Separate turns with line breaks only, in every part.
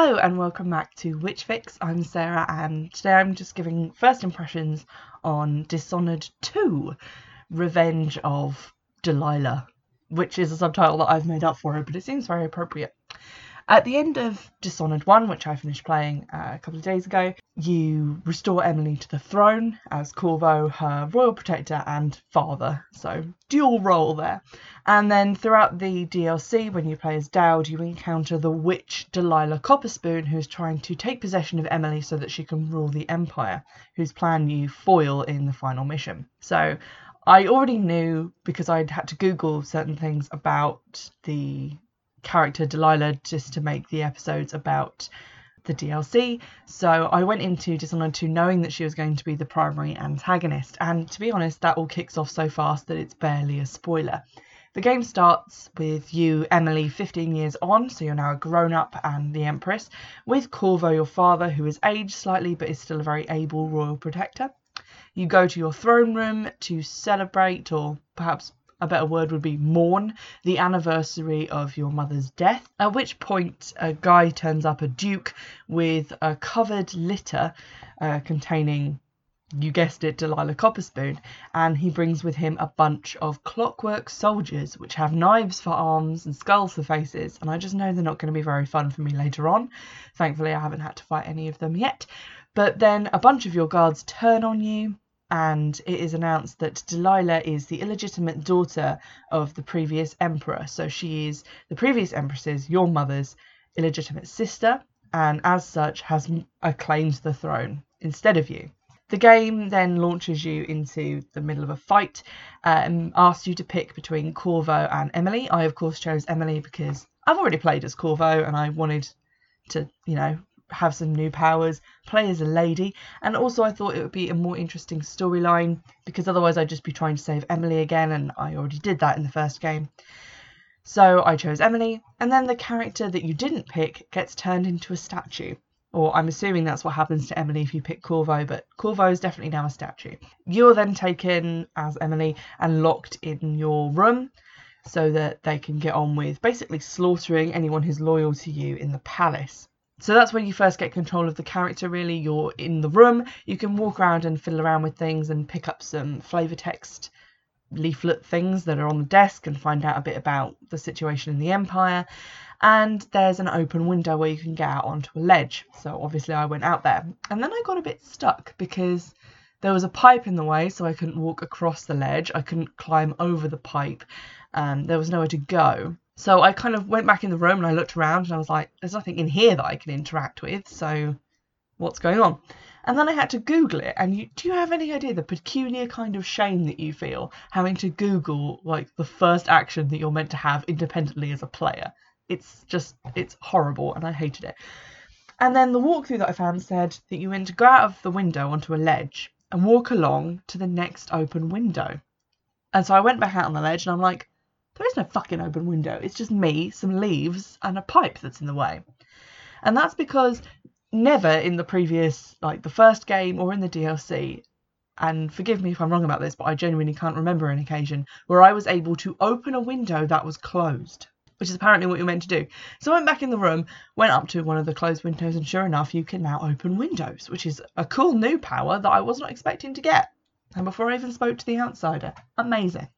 Hello and welcome back to Witch Fix. I'm Sarah and today I'm just giving first impressions on Dishonored 2 Revenge of Delilah, which is a subtitle that I've made up for it, but it seems very appropriate. At the end of Dishonored 1, which I finished playing uh, a couple of days ago, you restore Emily to the throne as Corvo, her royal protector and father. So, dual role there. And then throughout the DLC, when you play as Daud, you encounter the witch Delilah Copperspoon, who's trying to take possession of Emily so that she can rule the Empire, whose plan you foil in the final mission. So, I already knew because I'd had to Google certain things about the character Delilah just to make the episodes about the DLC. So I went into Dishonored 2 knowing that she was going to be the primary antagonist. And to be honest, that all kicks off so fast that it's barely a spoiler. The game starts with you, Emily, 15 years on, so you're now a grown up and the Empress, with Corvo, your father, who is aged slightly but is still a very able royal protector. You go to your throne room to celebrate, or perhaps a better word would be mourn the anniversary of your mother's death. At which point, a guy turns up, a duke, with a covered litter uh, containing, you guessed it, Delilah Copperspoon, and he brings with him a bunch of clockwork soldiers which have knives for arms and skulls for faces. And I just know they're not going to be very fun for me later on. Thankfully, I haven't had to fight any of them yet. But then a bunch of your guards turn on you and it is announced that Delilah is the illegitimate daughter of the previous emperor. So she is the previous empress's, your mother's, illegitimate sister, and as such has a claim to the throne instead of you. The game then launches you into the middle of a fight and asks you to pick between Corvo and Emily. I, of course, chose Emily because I've already played as Corvo and I wanted to, you know, have some new powers, play as a lady, and also I thought it would be a more interesting storyline because otherwise I'd just be trying to save Emily again, and I already did that in the first game. So I chose Emily, and then the character that you didn't pick gets turned into a statue. Or I'm assuming that's what happens to Emily if you pick Corvo, but Corvo is definitely now a statue. You're then taken as Emily and locked in your room so that they can get on with basically slaughtering anyone who's loyal to you in the palace. So that's when you first get control of the character, really. You're in the room, you can walk around and fiddle around with things and pick up some flavour text leaflet things that are on the desk and find out a bit about the situation in the Empire. And there's an open window where you can get out onto a ledge. So obviously I went out there. And then I got a bit stuck because there was a pipe in the way, so I couldn't walk across the ledge. I couldn't climb over the pipe. Um, there was nowhere to go. So I kind of went back in the room and I looked around and I was like, there's nothing in here that I can interact with, so what's going on? And then I had to Google it. And you, do you have any idea the peculiar kind of shame that you feel having to Google like the first action that you're meant to have independently as a player? It's just, it's horrible and I hated it. And then the walkthrough that I found said that you went to go out of the window onto a ledge and walk along to the next open window. And so I went back out on the ledge and I'm like, there is no fucking open window. It's just me, some leaves, and a pipe that's in the way. And that's because never in the previous, like the first game or in the DLC, and forgive me if I'm wrong about this, but I genuinely can't remember an occasion where I was able to open a window that was closed, which is apparently what you're meant to do. So I went back in the room, went up to one of the closed windows, and sure enough, you can now open windows, which is a cool new power that I was not expecting to get. And before I even spoke to the outsider, amazing.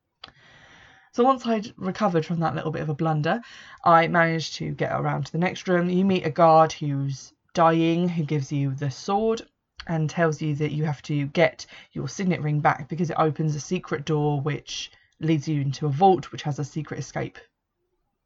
So once I'd recovered from that little bit of a blunder, I managed to get around to the next room. You meet a guard who's dying, who gives you the sword and tells you that you have to get your signet ring back because it opens a secret door which leads you into a vault which has a secret escape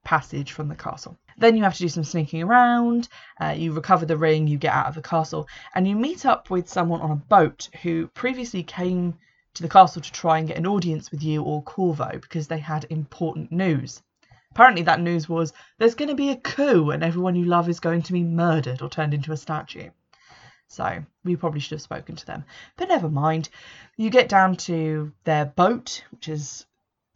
passage from the castle. Then you have to do some sneaking around, uh, you recover the ring, you get out of the castle, and you meet up with someone on a boat who previously came to the castle to try and get an audience with you or Corvo because they had important news. Apparently, that news was there's going to be a coup and everyone you love is going to be murdered or turned into a statue. So, we probably should have spoken to them. But never mind. You get down to their boat, which is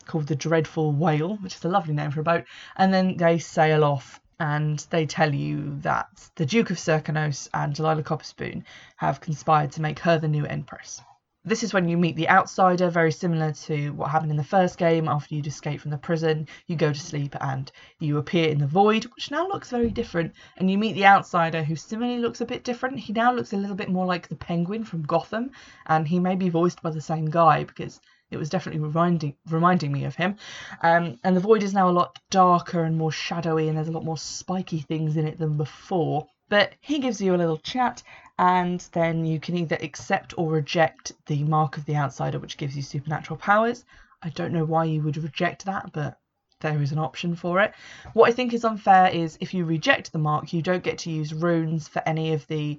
called the Dreadful Whale, which is a lovely name for a boat, and then they sail off and they tell you that the Duke of Serkonos and Delilah Copperspoon have conspired to make her the new Empress This is when you meet the outsider, very similar to what happened in the first game. After you'd escape from the prison, you go to sleep and you appear in the void, which now looks very different. And you meet the outsider, who similarly looks a bit different. He now looks a little bit more like the penguin from Gotham, and he may be voiced by the same guy because it was definitely reminding reminding me of him. Um, and the void is now a lot darker and more shadowy, and there's a lot more spiky things in it than before. But he gives you a little chat, and then you can either accept or reject the mark of the outsider, which gives you supernatural powers. I don't know why you would reject that, but there is an option for it. What I think is unfair is if you reject the mark, you don't get to use runes for any of the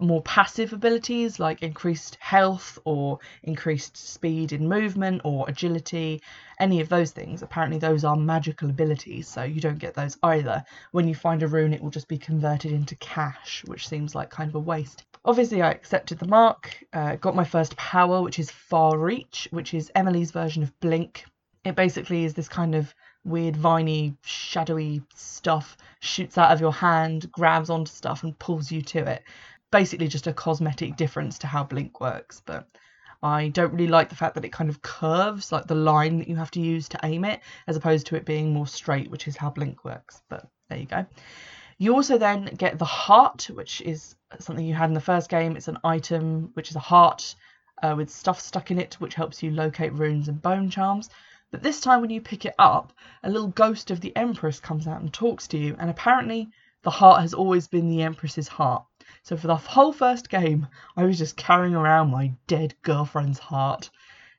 more passive abilities like increased health or increased speed in movement or agility, any of those things. Apparently, those are magical abilities, so you don't get those either. When you find a rune, it will just be converted into cash, which seems like kind of a waste. Obviously, I accepted the mark, uh, got my first power, which is Far Reach, which is Emily's version of Blink. It basically is this kind of weird, viney, shadowy stuff shoots out of your hand, grabs onto stuff, and pulls you to it basically just a cosmetic difference to how Blink works, but I don't really like the fact that it kind of curves, like the line that you have to use to aim it, as opposed to it being more straight, which is how Blink works. But there you go. You also then get the heart, which is something you had in the first game. It's an item which is a heart uh, with stuff stuck in it, which helps you locate runes and bone charms. But this time, when you pick it up, a little ghost of the Empress comes out and talks to you, and apparently the heart has always been the Empress's heart. So for the whole first game, I was just carrying around my dead girlfriend's heart,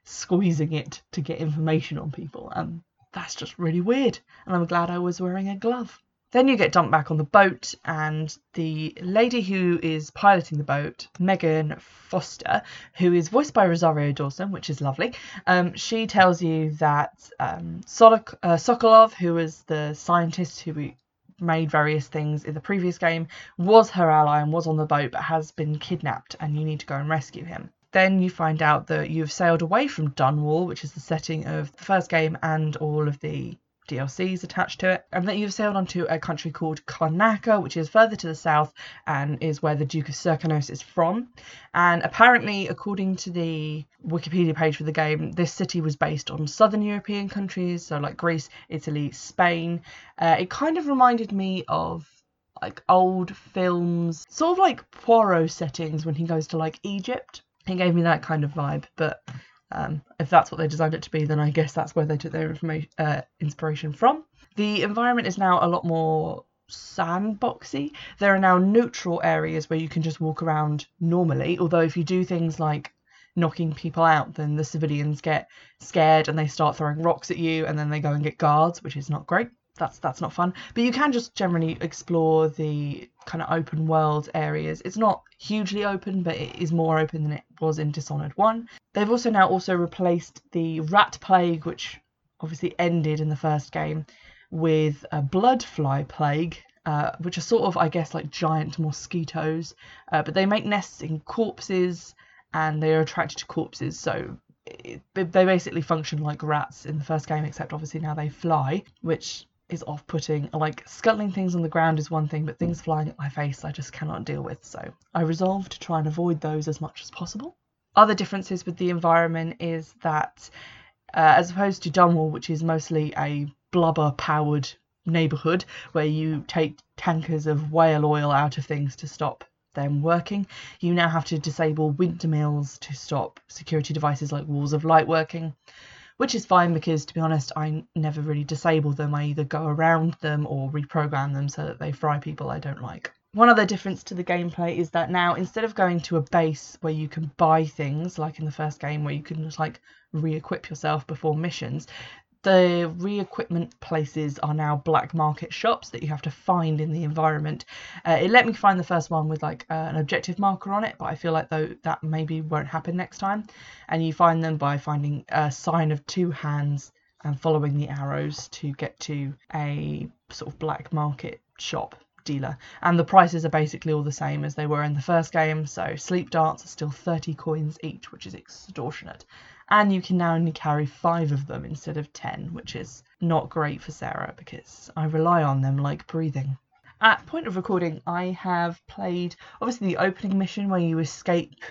squeezing it to get information on people, and that's just really weird. And I'm glad I was wearing a glove. Then you get dumped back on the boat, and the lady who is piloting the boat, Megan Foster, who is voiced by Rosario Dawson, which is lovely, um, she tells you that um, uh, Sokolov, who was the scientist who we made various things in the previous game, was her ally and was on the boat but has been kidnapped and you need to go and rescue him. Then you find out that you've sailed away from Dunwall, which is the setting of the first game and all of the DLCs attached to it, and then you've sailed onto a country called Karnaca, which is further to the south and is where the Duke of Serkonos is from. And apparently, according to the Wikipedia page for the game, this city was based on southern European countries, so like Greece, Italy, Spain. Uh, it kind of reminded me of like old films, sort of like Poirot settings when he goes to like Egypt. It gave me that kind of vibe, but um, if that's what they designed it to be, then I guess that's where they took their information uh, inspiration from. The environment is now a lot more sandboxy. There are now neutral areas where you can just walk around normally. Although if you do things like knocking people out, then the civilians get scared and they start throwing rocks at you, and then they go and get guards, which is not great that's that's not fun. But you can just generally explore the kind of open world areas. It's not hugely open, but it is more open than it was in Dishonored 1. They've also now also replaced the rat plague, which obviously ended in the first game, with a blood fly plague, uh, which are sort of, I guess, like giant mosquitoes. Uh, but they make nests in corpses and they are attracted to corpses. So it, they basically function like rats in the first game, except obviously now they fly, which is off putting. Like scuttling things on the ground is one thing, but things flying at my face I just cannot deal with. So I resolved to try and avoid those as much as possible. Other differences with the environment is that uh, as opposed to Dunwall, which is mostly a blubber powered neighbourhood where you take tankers of whale oil out of things to stop them working, you now have to disable windmills to stop security devices like walls of light working which is fine because to be honest, I never really disable them. I either go around them or reprogram them so that they fry people I don't like. One other difference to the gameplay is that now instead of going to a base where you can buy things like in the first game where you can just like re-equip yourself before missions, the re-equipment places are now black market shops that you have to find in the environment. Uh, it let me find the first one with like uh, an objective marker on it, but I feel like though that maybe won't happen next time. And you find them by finding a sign of two hands and following the arrows to get to a sort of black market shop dealer. And the prices are basically all the same as they were in the first game. So sleep darts are still 30 coins each, which is extortionate and you can now only carry five of them instead of ten, which is not great for Sarah because I rely on them like breathing. At point of recording, I have played obviously the opening mission where you escape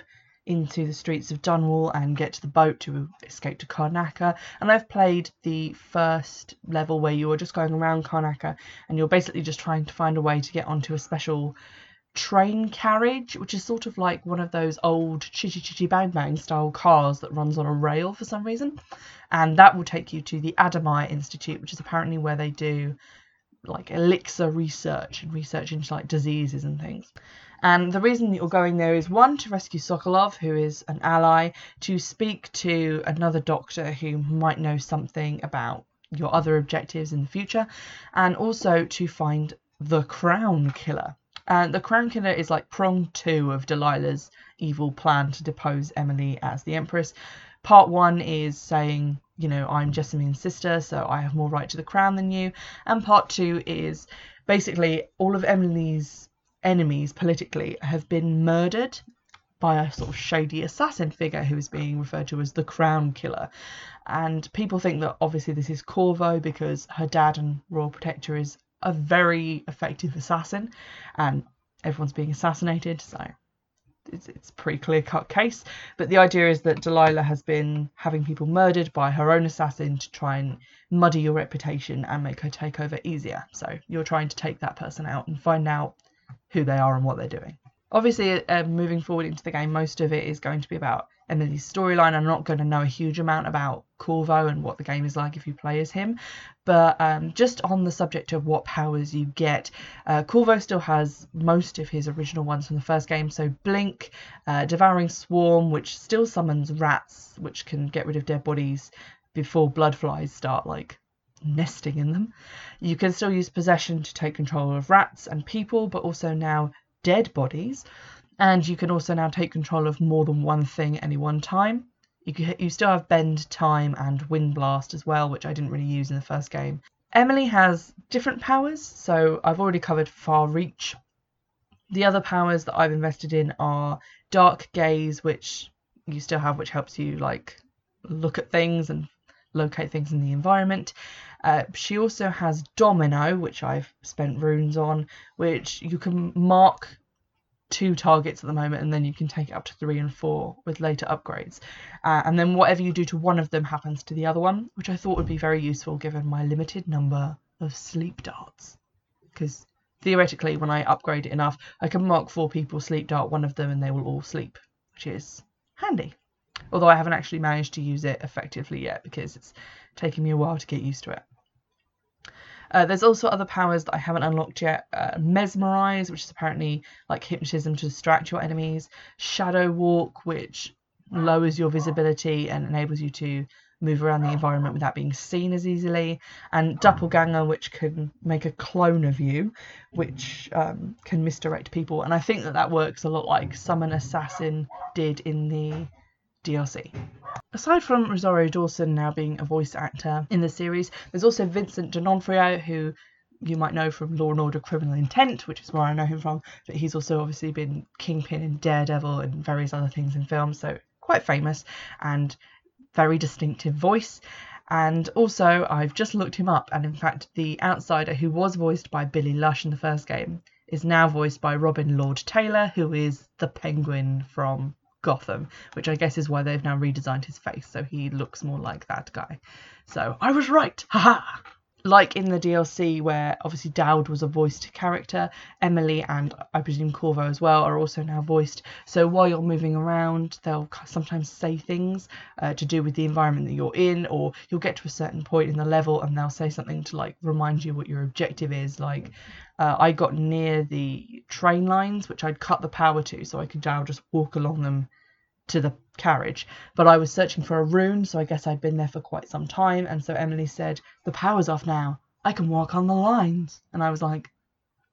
into the streets of Dunwall and get to the boat to escape to Karnaca. And I've played the first level where you are just going around Karnaca and you're basically just trying to find a way to get onto a special train carriage, which is sort of like one of those old chitty chitty bang bang style cars that runs on a rail for some reason. And that will take you to the Addermire Institute, which is apparently where they do like elixir research and research into like diseases and things. And the reason that you're going there is one to rescue Sokolov, who is an ally, to speak to another doctor who might know something about your other objectives in the future, and also to find the Crown Killer. And the Crown Killer is like prong two of Delilah's evil plan to depose Emily as the Empress. Part one is saying, you know, I'm Jessamine's sister, so I have more right to the crown than you. And part two is basically all of Emily's enemies politically have been murdered by a sort of shady assassin figure who is being referred to as the Crown Killer. And people think that obviously this is Corvo because her dad and Royal Protector is a very effective assassin and everyone's being assassinated, so it's, it's a pretty clear cut case. But the idea is that Delilah has been having people murdered by her own assassin to try and muddy your reputation and make her take over easier. So you're trying to take that person out and find out who they are and what they're doing. Obviously, uh, moving forward into the game, most of it is going to be about Emily's storyline. I'm not going to know a huge amount about Corvo and what the game is like if you play as him, but um, just on the subject of what powers you get, uh, Corvo still has most of his original ones from the first game. So Blink, uh, Devouring Swarm, which still summons rats, which can get rid of dead bodies before blood flies start like nesting in them. You can still use possession to take control of rats and people, but also now dead bodies. And you can also now take control of more than one thing any one time. You, can, you still have bend, time, and wind blast as well, which I didn't really use in the first game. Emily has different powers, so I've already covered far reach. The other powers that I've invested in are dark gaze, which you still have, which helps you like look at things and locate things in the environment. Uh, she also has Domino, which I've spent runes on, which you can mark two targets at the moment, and then you can take it up to three and four with later upgrades. Uh, and then whatever you do to one of them happens to the other one, which I thought would be very useful given my limited number of sleep darts. Because theoretically, when I upgrade it enough, I can mark four people, sleep dart one of them, and they will all sleep, which is handy. Although I haven't actually managed to use it effectively yet because it's taking me a while to get used to it. Uh, there's also other powers that I haven't unlocked yet. Uh, Mesmerize, which is apparently like hypnotism to distract your enemies. Shadow Walk, which lowers your visibility and enables you to move around the environment without being seen as easily. And Doppelganger, which can make a clone of you, which um, can misdirect people. And I think that that works a lot like Summon Assassin did in the DLC. Aside from Rosario Dawson now being a voice actor in the series, there's also Vincent D'Onofrio, who you might know from Law and Order Criminal Intent, which is where I know him from, but he's also obviously been Kingpin in Daredevil and various other things in films, so quite famous and very distinctive voice. And also, I've just looked him up, and in fact, the outsider who was voiced by Billy Lush in the first game is now voiced by Robin Lord Taylor, who is the Penguin from Gotham, which I guess is why they've now redesigned his face so he looks more like that guy. So I was right, haha. Like in the DLC, where obviously Daud was a voiced character, Emily and I presume Corvo as well are also now voiced. So while you're moving around, they'll sometimes say things uh, to do with the environment that you're in, or you'll get to a certain point in the level and they'll say something to like remind you what your objective is. Like uh, I got near the train lines, which I'd cut the power to, so I could now just walk along them to the carriage. But I was searching for a rune, so I guess I'd been there for quite some time. And so Emily said, The power's off now. I can walk on the lines. And I was like,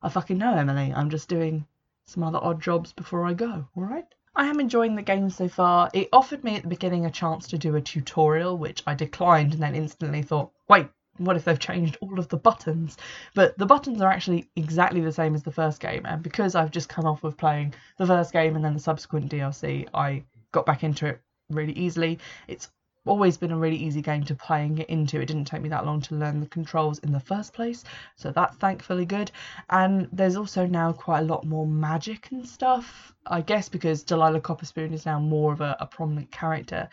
I fucking know, Emily. I'm just doing some other odd jobs before I go, alright? I am enjoying the game so far. It offered me at the beginning a chance to do a tutorial, which I declined and then instantly thought, wait, what if they've changed all of the buttons? But the buttons are actually exactly the same as the first game, and because I've just come off of playing the first game and then the subsequent DLC, I got back into it really easily. It's always been a really easy game to play and get into. It didn't take me that long to learn the controls in the first place, so that's thankfully good. And there's also now quite a lot more magic and stuff. I guess because Delilah Copperspoon is now more of a, a prominent character,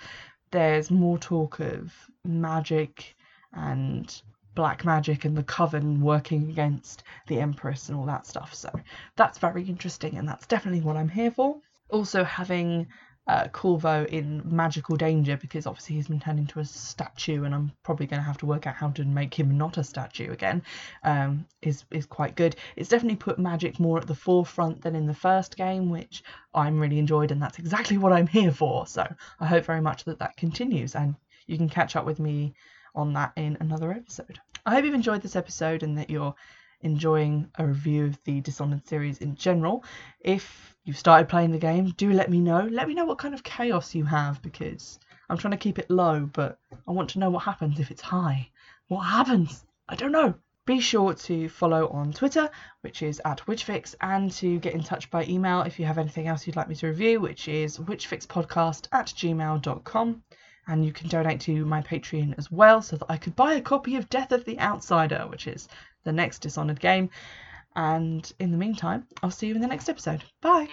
there's more talk of magic and black magic and the coven working against the empress and all that stuff so that's very interesting and that's definitely what i'm here for also having uh, Corvo in magical danger because obviously he's been turned into a statue, and I'm probably going to have to work out how to make him not a statue again. Um, is is quite good. It's definitely put magic more at the forefront than in the first game, which I'm really enjoyed, and that's exactly what I'm here for. So I hope very much that that continues, and you can catch up with me on that in another episode. I hope you've enjoyed this episode and that you're enjoying a review of the Dishonored series in general. If you've started playing the game, do let me know. Let me know what kind of chaos you have because I'm trying to keep it low, but I want to know what happens if it's high. What happens? I don't know. Be sure to follow on Twitter, which is at Witchfix, and to get in touch by email if you have anything else you'd like me to review, which is witchfixpodcast at gmail.com. And you can donate to my Patreon as well so that I could buy a copy of Death of the Outsider, which is the next Dishonored game. And in the meantime, I'll see you in the next episode. Bye!